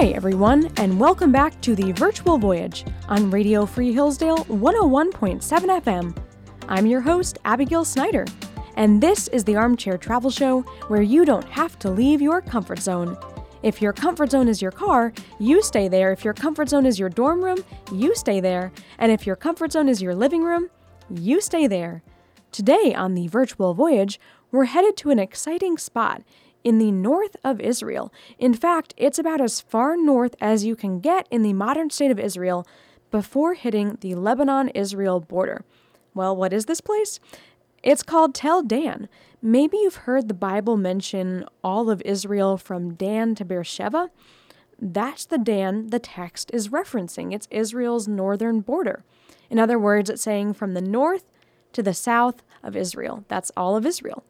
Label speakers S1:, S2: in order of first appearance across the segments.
S1: Hi, everyone, and welcome back to the Virtual Voyage on Radio Free Hillsdale 101.7 FM. I'm your host, Abigail Snyder, and this is the Armchair Travel Show where you don't have to leave your comfort zone. If your comfort zone is your car, you stay there. If your comfort zone is your dorm room, you stay there. And if your comfort zone is your living room, you stay there. Today on the Virtual Voyage, we're headed to an exciting spot in the north of Israel. In fact, it's about as far north as you can get in the modern state of Israel before hitting the Lebanon Israel border. Well, what is this place? It's called Tel Dan. Maybe you've heard the Bible mention all of Israel from Dan to Beersheba. That's the Dan the text is referencing. It's Israel's northern border. In other words, it's saying from the north to the south of Israel. That's all of Israel.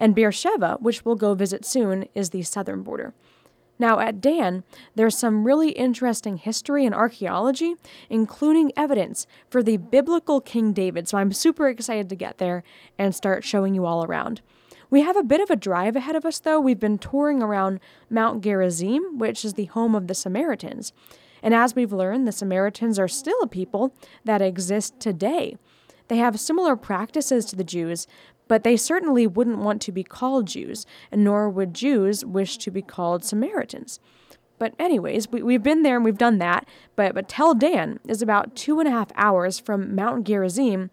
S1: And Beersheba, which we'll go visit soon, is the southern border. Now, at Dan, there's some really interesting history and archaeology, including evidence for the biblical King David. So I'm super excited to get there and start showing you all around. We have a bit of a drive ahead of us, though. We've been touring around Mount Gerizim, which is the home of the Samaritans. And as we've learned, the Samaritans are still a people that exist today. They have similar practices to the Jews, but they certainly wouldn't want to be called Jews, and nor would Jews wish to be called Samaritans. But anyways, we, we've been there and we've done that. But but Tel Dan is about two and a half hours from Mount Gerizim,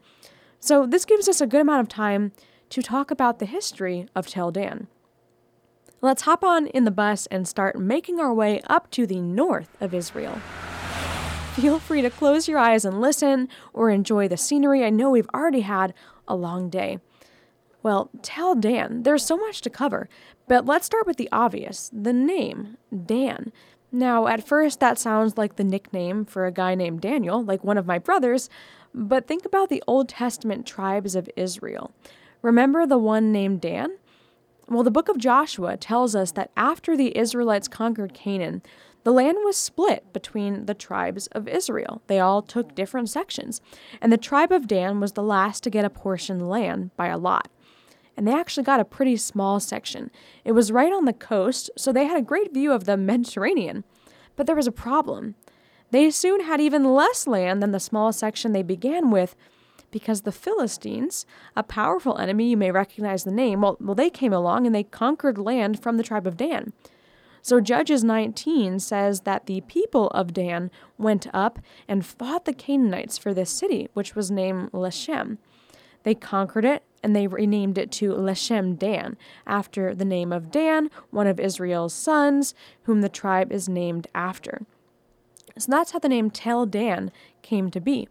S1: so this gives us a good amount of time to talk about the history of Tel Dan. Let's hop on in the bus and start making our way up to the north of Israel. Feel free to close your eyes and listen or enjoy the scenery. I know we've already had a long day. Well, Tel Dan, there's so much to cover, but let's start with the obvious the name, Dan. Now, at first, that sounds like the nickname for a guy named Daniel, like one of my brothers, but think about the Old Testament tribes of Israel. Remember the one named Dan? Well, the book of Joshua tells us that after the Israelites conquered Canaan, the land was split between the tribes of Israel. They all took different sections, and the tribe of Dan was the last to get a portion land by a lot and they actually got a pretty small section. It was right on the coast, so they had a great view of the Mediterranean. But there was a problem. They soon had even less land than the small section they began with because the Philistines, a powerful enemy, you may recognize the name, well, well they came along and they conquered land from the tribe of Dan. So Judges 19 says that the people of Dan went up and fought the Canaanites for this city, which was named Leshem. They conquered it and they renamed it to Leshem Dan, after the name of Dan, one of Israel's sons, whom the tribe is named after. So that's how the name Tel Dan came to be.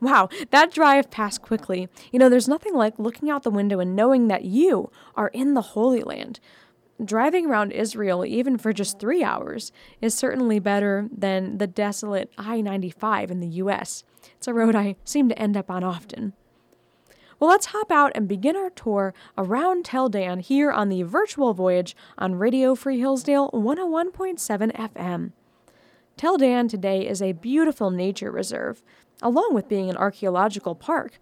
S1: Wow, that drive passed quickly. You know, there's nothing like looking out the window and knowing that you are in the Holy Land. Driving around Israel, even for just three hours, is certainly better than the desolate I 95 in the US. It's a road I seem to end up on often. Well, let's hop out and begin our tour around Tel Dan here on the virtual voyage on Radio Free Hillsdale 101.7 FM. Tel Dan today is a beautiful nature reserve, along with being an archaeological park.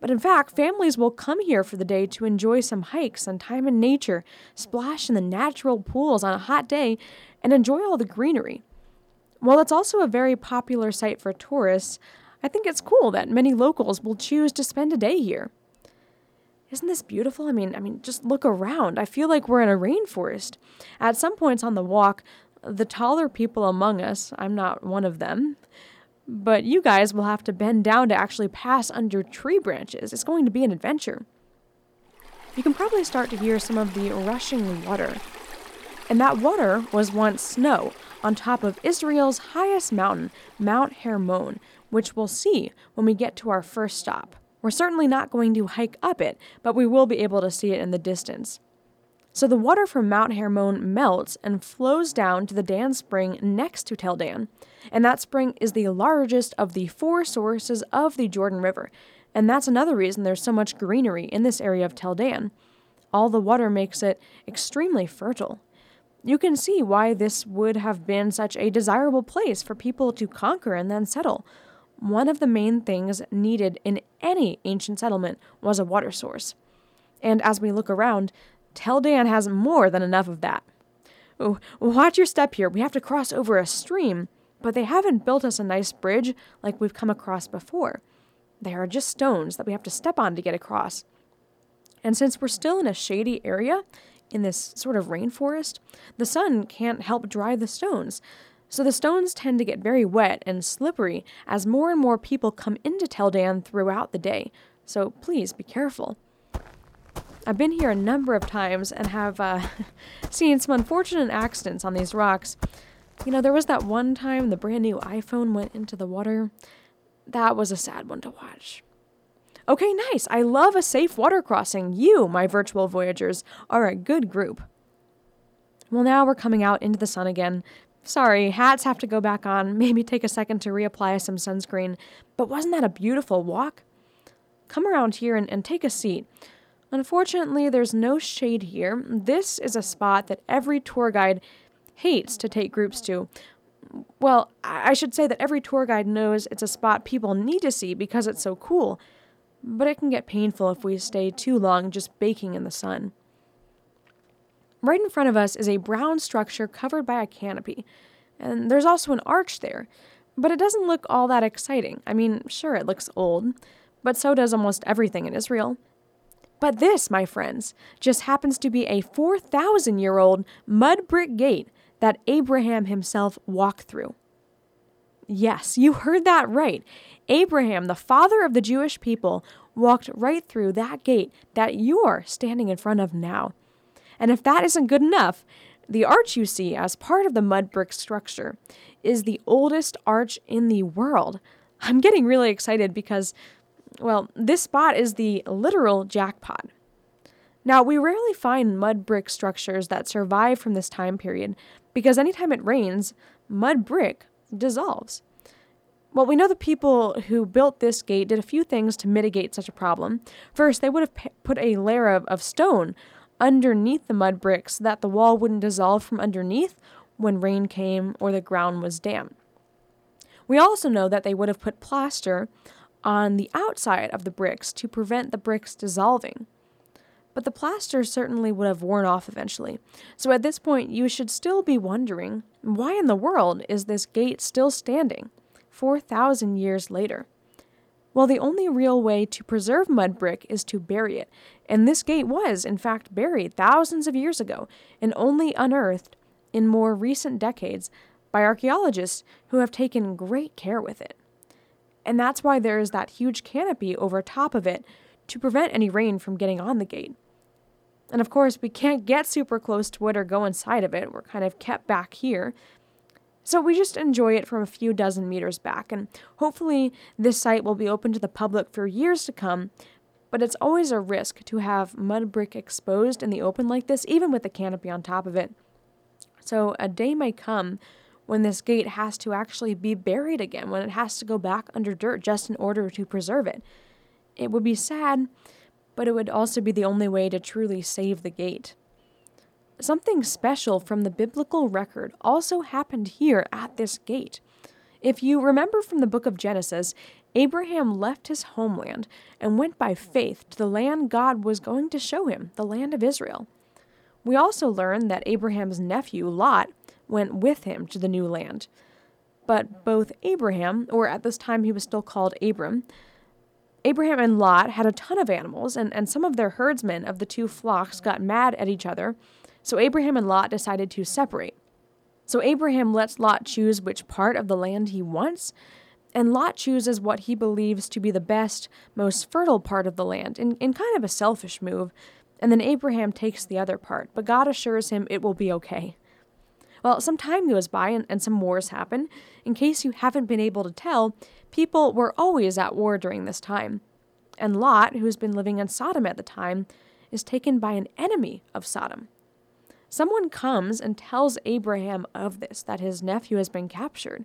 S1: But in fact, families will come here for the day to enjoy some hikes and time in nature, splash in the natural pools on a hot day, and enjoy all the greenery. While it's also a very popular site for tourists, I think it's cool that many locals will choose to spend a day here. Isn't this beautiful? I mean, I mean, just look around. I feel like we're in a rainforest. At some points on the walk, the taller people among us, I'm not one of them, but you guys will have to bend down to actually pass under tree branches. It's going to be an adventure. You can probably start to hear some of the rushing water. And that water was once snow on top of Israel's highest mountain, Mount Hermon, which we'll see when we get to our first stop. We're certainly not going to hike up it, but we will be able to see it in the distance. So the water from Mount Hermon melts and flows down to the Dan Spring next to Tel Dan. And that spring is the largest of the four sources of the Jordan River. And that's another reason there's so much greenery in this area of Tel Dan. All the water makes it extremely fertile. You can see why this would have been such a desirable place for people to conquer and then settle. One of the main things needed in any ancient settlement was a water source. And as we look around, Tel Dan has more than enough of that. Oh, watch your step here. We have to cross over a stream, but they haven't built us a nice bridge like we've come across before. They are just stones that we have to step on to get across. And since we're still in a shady area, in this sort of rainforest, the sun can't help dry the stones. So the stones tend to get very wet and slippery as more and more people come into Tel Dan throughout the day. So please be careful. I've been here a number of times and have uh, seen some unfortunate accidents on these rocks. You know, there was that one time the brand new iPhone went into the water. That was a sad one to watch. Okay, nice. I love a safe water crossing. You, my virtual voyagers, are a good group. Well, now we're coming out into the sun again. Sorry, hats have to go back on. Maybe take a second to reapply some sunscreen. But wasn't that a beautiful walk? Come around here and, and take a seat. Unfortunately, there's no shade here. This is a spot that every tour guide hates to take groups to. Well, I should say that every tour guide knows it's a spot people need to see because it's so cool, but it can get painful if we stay too long just baking in the sun. Right in front of us is a brown structure covered by a canopy, and there's also an arch there, but it doesn't look all that exciting. I mean, sure, it looks old, but so does almost everything in Israel. But this, my friends, just happens to be a 4,000 year old mud brick gate that Abraham himself walked through. Yes, you heard that right. Abraham, the father of the Jewish people, walked right through that gate that you're standing in front of now. And if that isn't good enough, the arch you see as part of the mud brick structure is the oldest arch in the world. I'm getting really excited because well, this spot is the literal jackpot. Now, we rarely find mud brick structures that survive from this time period because anytime it rains, mud brick dissolves. Well, we know the people who built this gate did a few things to mitigate such a problem. First, they would have put a layer of, of stone underneath the mud bricks so that the wall wouldn't dissolve from underneath when rain came or the ground was damp. We also know that they would have put plaster on the outside of the bricks to prevent the bricks dissolving. But the plaster certainly would have worn off eventually. So at this point, you should still be wondering why in the world is this gate still standing 4,000 years later? Well, the only real way to preserve mud brick is to bury it, and this gate was, in fact, buried thousands of years ago and only unearthed in more recent decades by archaeologists who have taken great care with it. And that's why there is that huge canopy over top of it to prevent any rain from getting on the gate. And of course, we can't get super close to it or go inside of it. We're kind of kept back here. So we just enjoy it from a few dozen meters back, and hopefully, this site will be open to the public for years to come. But it's always a risk to have mud brick exposed in the open like this, even with the canopy on top of it. So a day may come when this gate has to actually be buried again, when it has to go back under dirt just in order to preserve it. It would be sad, but it would also be the only way to truly save the gate. Something special from the biblical record also happened here at this gate. If you remember from the book of Genesis, Abraham left his homeland and went by faith to the land God was going to show him, the land of Israel. We also learn that Abraham's nephew, Lot, went with him to the new land. But both Abraham, or at this time he was still called Abram, Abraham and Lot had a ton of animals, and, and some of their herdsmen of the two flocks got mad at each other, so Abraham and Lot decided to separate. So Abraham lets Lot choose which part of the land he wants, and Lot chooses what he believes to be the best, most fertile part of the land, in, in kind of a selfish move, and then Abraham takes the other part, but God assures him it will be okay. Well, some time goes by and, and some wars happen. In case you haven't been able to tell, people were always at war during this time. And Lot, who's been living in Sodom at the time, is taken by an enemy of Sodom. Someone comes and tells Abraham of this, that his nephew has been captured.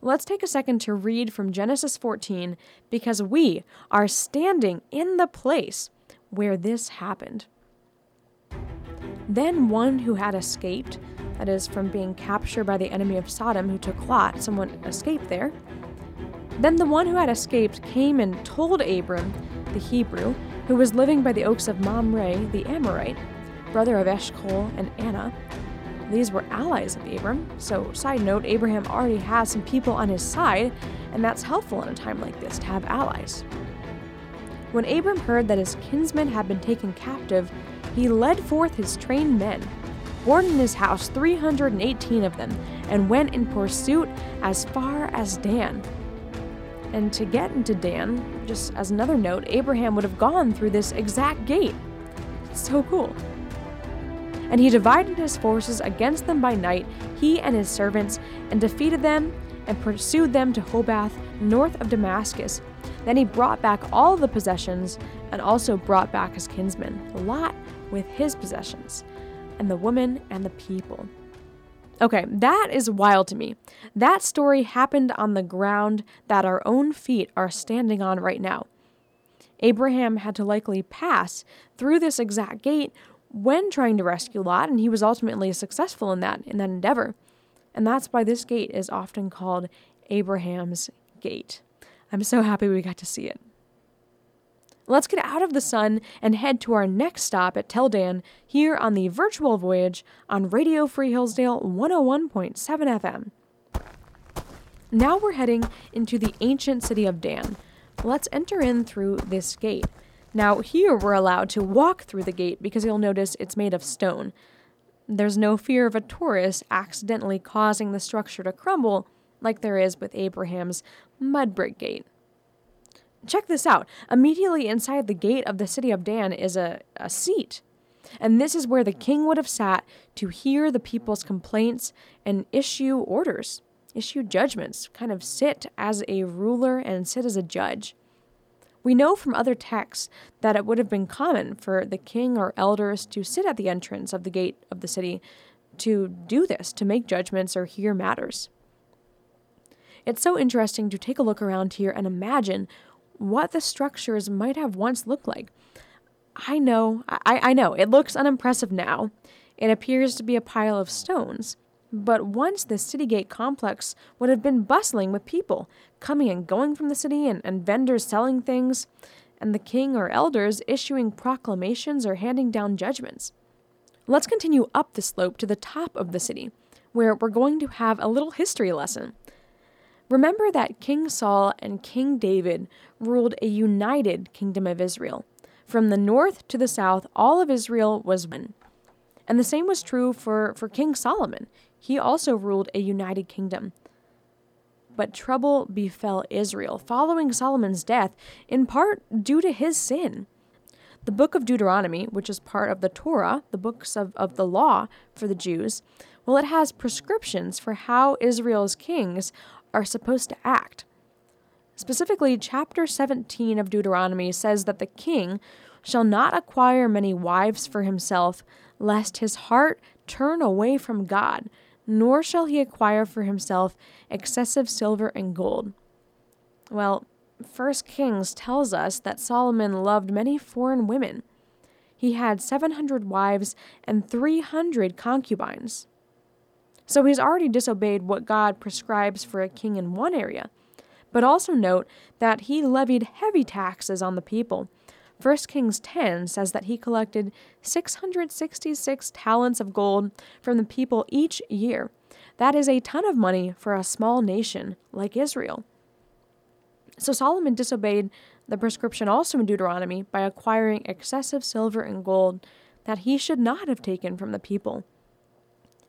S1: Let's take a second to read from Genesis 14 because we are standing in the place where this happened. Then one who had escaped that is, from being captured by the enemy of Sodom who took Lot, someone escaped there. Then the one who had escaped came and told Abram, the Hebrew, who was living by the oaks of Mamre, the Amorite, brother of Eshcol and Aner, these were allies of Abram. So, side note, Abraham already has some people on his side, and that's helpful in a time like this to have allies. When Abram heard that his kinsmen had been taken captive, he led forth his trained men, born in his house 318 of them, and went in pursuit as far as Dan. And to get into Dan, just as another note, Abraham would have gone through this exact gate. So cool. And he divided his forces against them by night, he and his servants, and defeated them and pursued them to Hobah, north of Damascus. Then he brought back all the possessions and also brought back his kinsman, Lot, with his possessions, and the woman and the people. Okay, that is wild to me. That story happened on the ground that our own feet are standing on right now. Abraham had to likely pass through this exact gate when trying to rescue Lot, and he was ultimately successful in that in that endeavor. And that's why this gate is often called Abraham's Gate. I'm so happy we got to see it. Let's get out of the sun and head to our next stop at Tel Dan here on the virtual voyage on Radio Free Hillsdale 101.7 FM. Now we're heading into the ancient city of Dan. Let's enter in through this gate. Now, here we're allowed to walk through the gate because you'll notice it's made of stone. There's no fear of a tourist accidentally causing the structure to crumble like there is with Abraham's mud brick gate. Check this out. Immediately inside the gate of the city of Dan is a, a seat. And this is where the king would have sat to hear the people's complaints and issue orders, issue judgments, kind of sit as a ruler and sit as a judge. We know from other texts that it would have been common for the king or elders to sit at the entrance of the gate of the city to do this, to make judgments or hear matters. It's so interesting to take a look around here and imagine what the structures might have once looked like. I know, I, I know, it looks unimpressive now. It appears to be a pile of stones. But once the city gate complex would have been bustling with people coming and going from the city and, and vendors selling things, and the king or elders issuing proclamations or handing down judgments. Let's continue up the slope to the top of the city, where we're going to have a little history lesson. Remember that King Saul and King David ruled a united kingdom of Israel. From the north to the south, all of Israel was one. And the same was true for, for King Solomon. He also ruled a united kingdom. But trouble befell Israel following Solomon's death, in part due to his sin. The book of Deuteronomy, which is part of the Torah, the books of, of the law for the Jews, well, it has prescriptions for how Israel's kings are supposed to act. Specifically, chapter 17 of Deuteronomy says that the king shall not acquire many wives for himself, lest his heart turn away from God, nor shall he acquire for himself excessive silver and gold. Well, First Kings tells us that Solomon loved many foreign women. He had 700 wives and 300 concubines. So he's already disobeyed what God prescribes for a king in one area. But also note that he levied heavy taxes on the people. 1 Kings 10 says that he collected 666 talents of gold from the people each year. That is a ton of money for a small nation like Israel. So Solomon disobeyed the prescription also in Deuteronomy by acquiring excessive silver and gold that he should not have taken from the people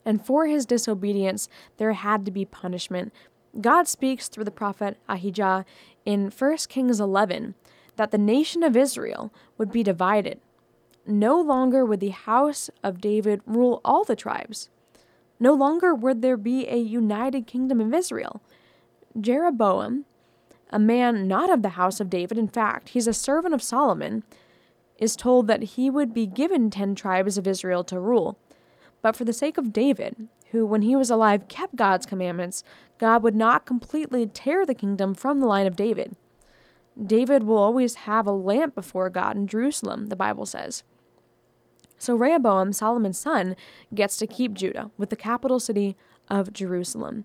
S1: and for his disobedience there had to be punishment. God speaks through the prophet Ahijah in 1 Kings 11 that the nation of Israel would be divided. No longer would the house of David rule all the tribes. No longer would there be a united kingdom of Israel. Jeroboam, a man not of the house of David, in fact, he's a servant of Solomon, is told that he would be given ten tribes of Israel to rule. But for the sake of David, who, when he was alive, kept God's commandments, God would not completely tear the kingdom from the line of David. David will always have a lamp before God in Jerusalem, the Bible says. So Rehoboam, Solomon's son, gets to keep Judah with the capital city of Jerusalem.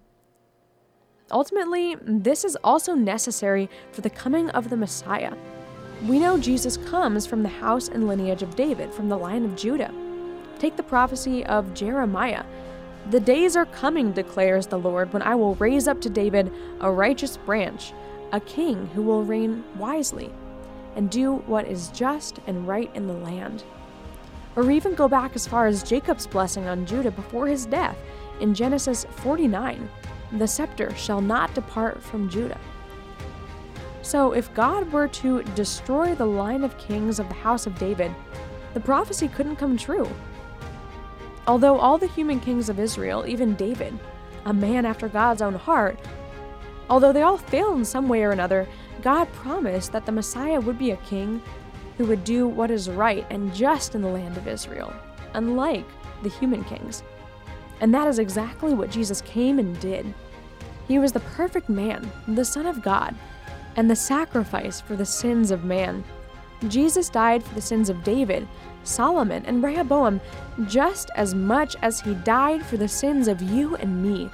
S1: Ultimately, this is also necessary for the coming of the Messiah. We know Jesus comes from the house and lineage of David, from the line of Judah. Take the prophecy of Jeremiah. The days are coming, declares the Lord, when I will raise up to David a righteous branch, a king who will reign wisely and do what is just and right in the land. Or even go back as far as Jacob's blessing on Judah before his death in Genesis 49 the scepter shall not depart from Judah. So, if God were to destroy the line of kings of the house of David, the prophecy couldn't come true. Although all the human kings of Israel, even David, a man after God's own heart, although they all failed in some way or another, God promised that the Messiah would be a king who would do what is right and just in the land of Israel, unlike the human kings. And that is exactly what Jesus came and did. He was the perfect man, the Son of God, and the sacrifice for the sins of man. Jesus died for the sins of David, Solomon, and Rehoboam just as much as he died for the sins of you and me.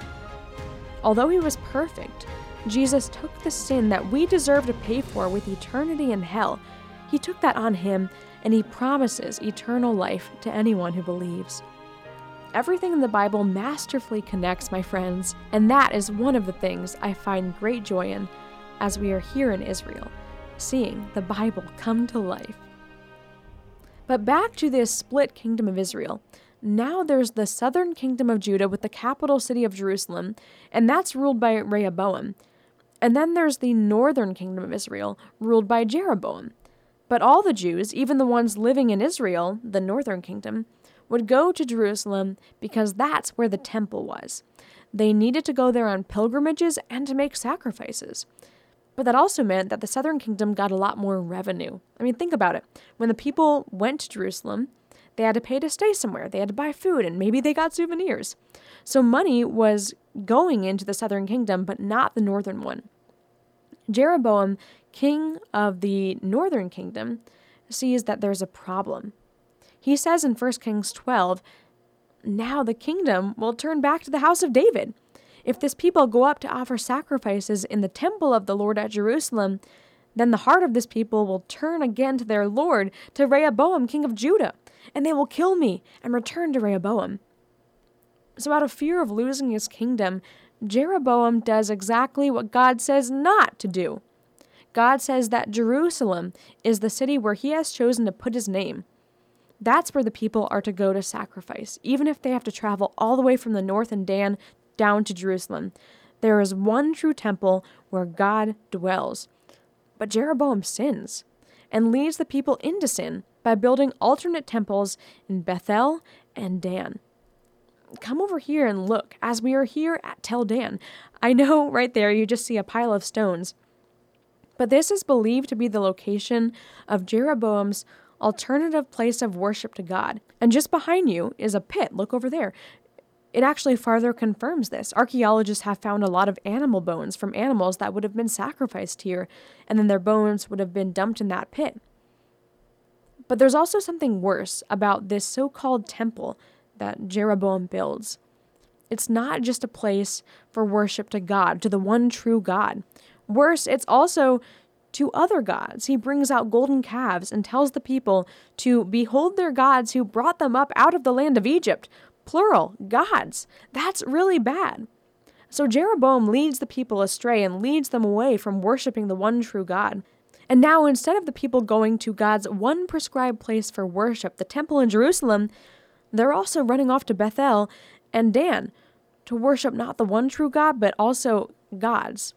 S1: Although he was perfect, Jesus took the sin that we deserve to pay for with eternity in hell. He took that on him, and he promises eternal life to anyone who believes. Everything in the Bible masterfully connects, my friends, and that is one of the things I find great joy in as we are here in Israel, seeing the Bible come to life. But back to this split kingdom of Israel. Now there's the southern kingdom of Judah with the capital city of Jerusalem, and that's ruled by Rehoboam. And then there's the northern kingdom of Israel, ruled by Jeroboam. But all the Jews, even the ones living in Israel, the northern kingdom, would go to Jerusalem because that's where the temple was. They needed to go there on pilgrimages and to make sacrifices. But that also meant that the southern kingdom got a lot more revenue. I mean, think about it. When the people went to Jerusalem, they had to pay to stay somewhere, they had to buy food, and maybe they got souvenirs. So money was going into the southern kingdom, but not the northern one. Jeroboam, king of the northern kingdom, sees that there's a problem. He says in 1 Kings 12, Now the kingdom will turn back to the house of David. If this people go up to offer sacrifices in the temple of the Lord at Jerusalem, then the heart of this people will turn again to their Lord, to Rehoboam, king of Judah, and they will kill me and return to Rehoboam. So, out of fear of losing his kingdom, Jeroboam does exactly what God says not to do. God says that Jerusalem is the city where he has chosen to put his name. That's where the people are to go to sacrifice, even if they have to travel all the way from the north and Dan down to Jerusalem. There is one true temple where God dwells. But Jeroboam sins and leads the people into sin by building alternate temples in Bethel and Dan. Come over here and look as we are here at Tel Dan. I know right there you just see a pile of stones. But this is believed to be the location of Jeroboam's alternative place of worship to God. And just behind you is a pit. Look over there. It actually farther confirms this. Archaeologists have found a lot of animal bones from animals that would have been sacrificed here, and then their bones would have been dumped in that pit. But there's also something worse about this so called temple that Jeroboam builds. It's not just a place for worship to God, to the one true God. Worse, it's also to other gods. He brings out golden calves and tells the people to behold their gods who brought them up out of the land of Egypt. Plural, gods. That's really bad. So Jeroboam leads the people astray and leads them away from worshiping the one true God. And now, instead of the people going to God's one prescribed place for worship, the temple in Jerusalem, they're also running off to Bethel and Dan to worship not the one true God, but also gods.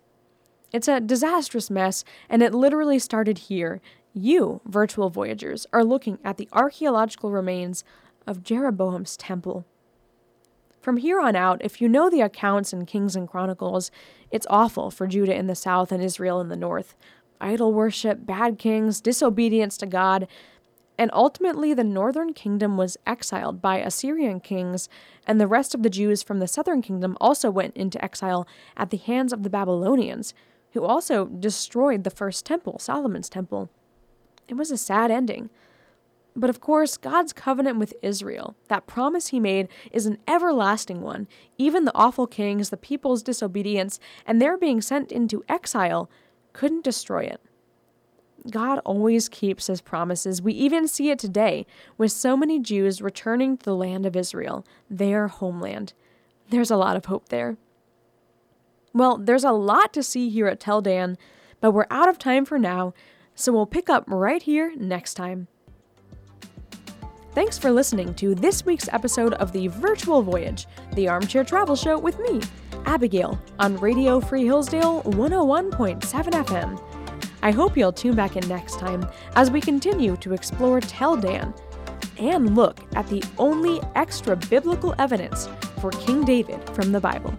S1: It's a disastrous mess, and it literally started here. You, virtual voyagers, are looking at the archaeological remains of Jeroboam's temple. From here on out, if you know the accounts in Kings and Chronicles, it's awful for Judah in the south and Israel in the north. Idol worship, bad kings, disobedience to God, and ultimately the northern kingdom was exiled by Assyrian kings, and the rest of the Jews from the southern kingdom also went into exile at the hands of the Babylonians who also destroyed the first temple, Solomon's temple. It was a sad ending. But of course, God's covenant with Israel, that promise he made, is an everlasting one. Even the awful kings, the people's disobedience, and their being sent into exile couldn't destroy it. God always keeps his promises. We even see it today with so many Jews returning to the land of Israel, their homeland. there's a lot of hope there. Well, there's a lot to see here at Tel Dan, but we're out of time for now, so we'll pick up right here next time. Thanks for listening to this week's episode of the Virtual Voyage, the Armchair Travel Show with me, Abigail, on Radio Free Hillsdale 101.7 FM. I hope you'll tune back in next time as we continue to explore Tel Dan and look at the only extra biblical evidence for King David from the Bible.